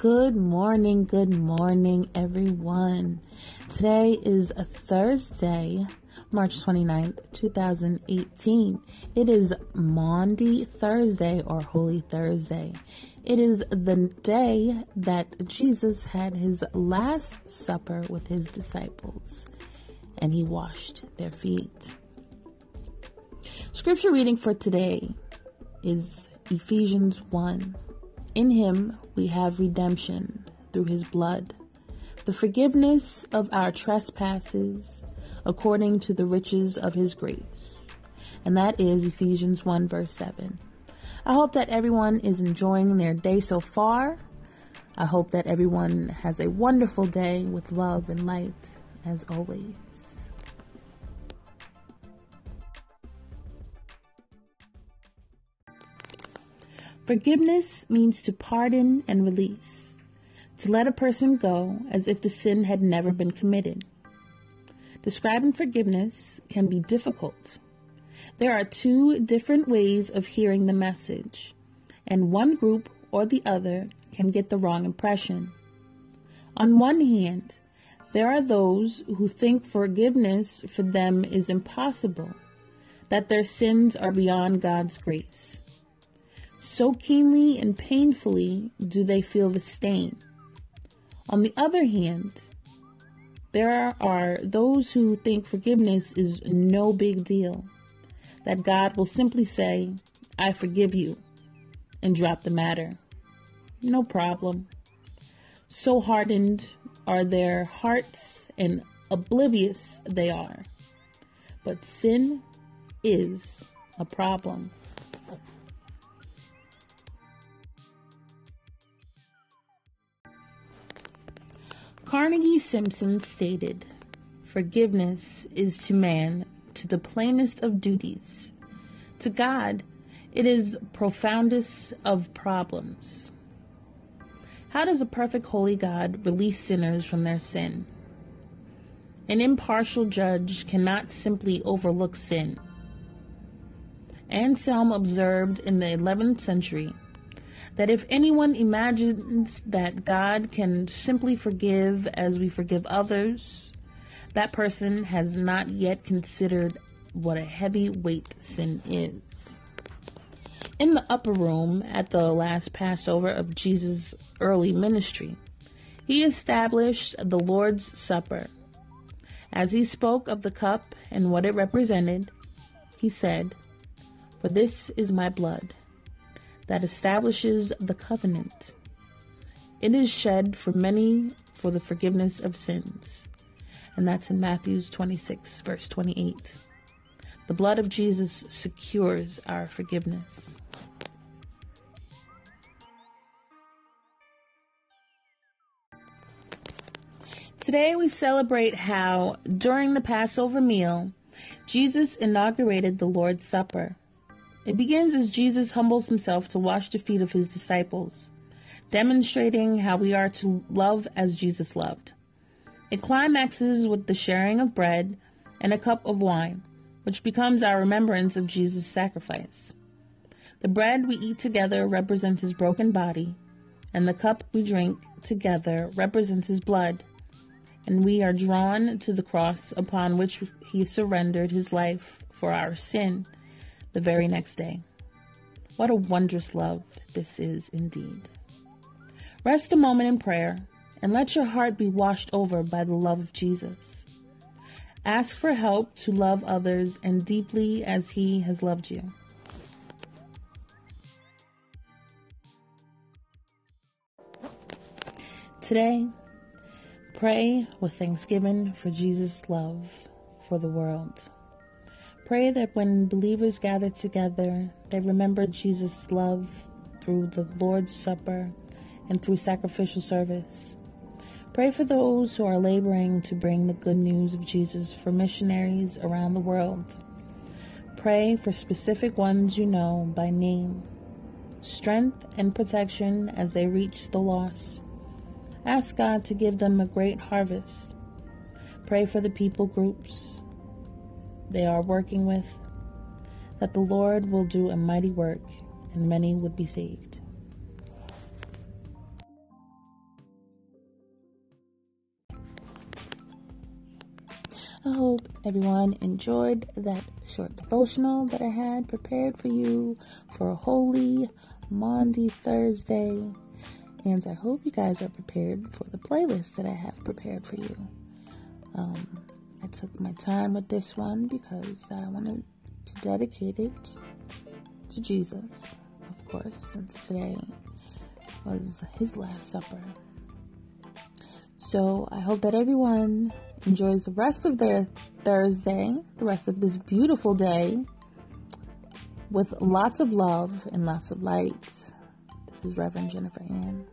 Good morning, good morning, everyone. Today is a Thursday, March 29th, 2018. It is Maundy Thursday or Holy Thursday. It is the day that Jesus had his last supper with his disciples and he washed their feet. Scripture reading for today is Ephesians 1. In him we have redemption through his blood, the forgiveness of our trespasses according to the riches of his grace. And that is Ephesians 1, verse 7. I hope that everyone is enjoying their day so far. I hope that everyone has a wonderful day with love and light, as always. Forgiveness means to pardon and release, to let a person go as if the sin had never been committed. Describing forgiveness can be difficult. There are two different ways of hearing the message, and one group or the other can get the wrong impression. On one hand, there are those who think forgiveness for them is impossible, that their sins are beyond God's grace. So keenly and painfully do they feel the stain. On the other hand, there are those who think forgiveness is no big deal, that God will simply say, I forgive you, and drop the matter. No problem. So hardened are their hearts and oblivious they are. But sin is a problem. Carnegie Simpson stated, Forgiveness is to man to the plainest of duties. To God, it is profoundest of problems. How does a perfect holy God release sinners from their sin? An impartial judge cannot simply overlook sin. Anselm observed in the 11th century that if anyone imagines that God can simply forgive as we forgive others, that person has not yet considered what a heavy weight sin is. In the upper room at the last Passover of Jesus' early ministry, he established the Lord's Supper. As he spoke of the cup and what it represented, he said, For this is my blood that establishes the covenant. It is shed for many for the forgiveness of sins. And that's in Matthew 26, verse 28. The blood of Jesus secures our forgiveness. Today we celebrate how, during the Passover meal, Jesus inaugurated the Lord's Supper. It begins as Jesus humbles himself to wash the feet of his disciples, demonstrating how we are to love as Jesus loved. It climaxes with the sharing of bread and a cup of wine, which becomes our remembrance of Jesus' sacrifice. The bread we eat together represents his broken body, and the cup we drink together represents his blood. And we are drawn to the cross upon which he surrendered his life for our sin the very next day. What a wondrous love this is indeed. Rest a moment in prayer and let your heart be washed over by the love of Jesus. Ask for help to love others and deeply as He has loved you. Today, pray with thanksgiving for Jesus' love for the world. Pray that when believers gather together, they remember Jesus' love through the Lord's Supper and through sacrificial service. Pray for those who are laboring to bring the good news of Jesus for missionaries around the world. Pray for specific ones you know by name, strength and protection as they reach the lost. Ask God to give them a great harvest. Pray for the people groups, they are working with, that the Lord will do a mighty work and many would be saved. I hope everyone enjoyed that short devotional that I had prepared for you for a holy Maundy Thursday. And I hope you guys are prepared for the playlist that I have prepared for you. Um, I took my time with this one because I wanted to dedicate it to Jesus, of course, since today was his Last Supper. So I hope that everyone enjoys the rest of their Thursday, the rest of this beautiful day, with lots of love and lots of light. This is Reverend Jennifer Ann.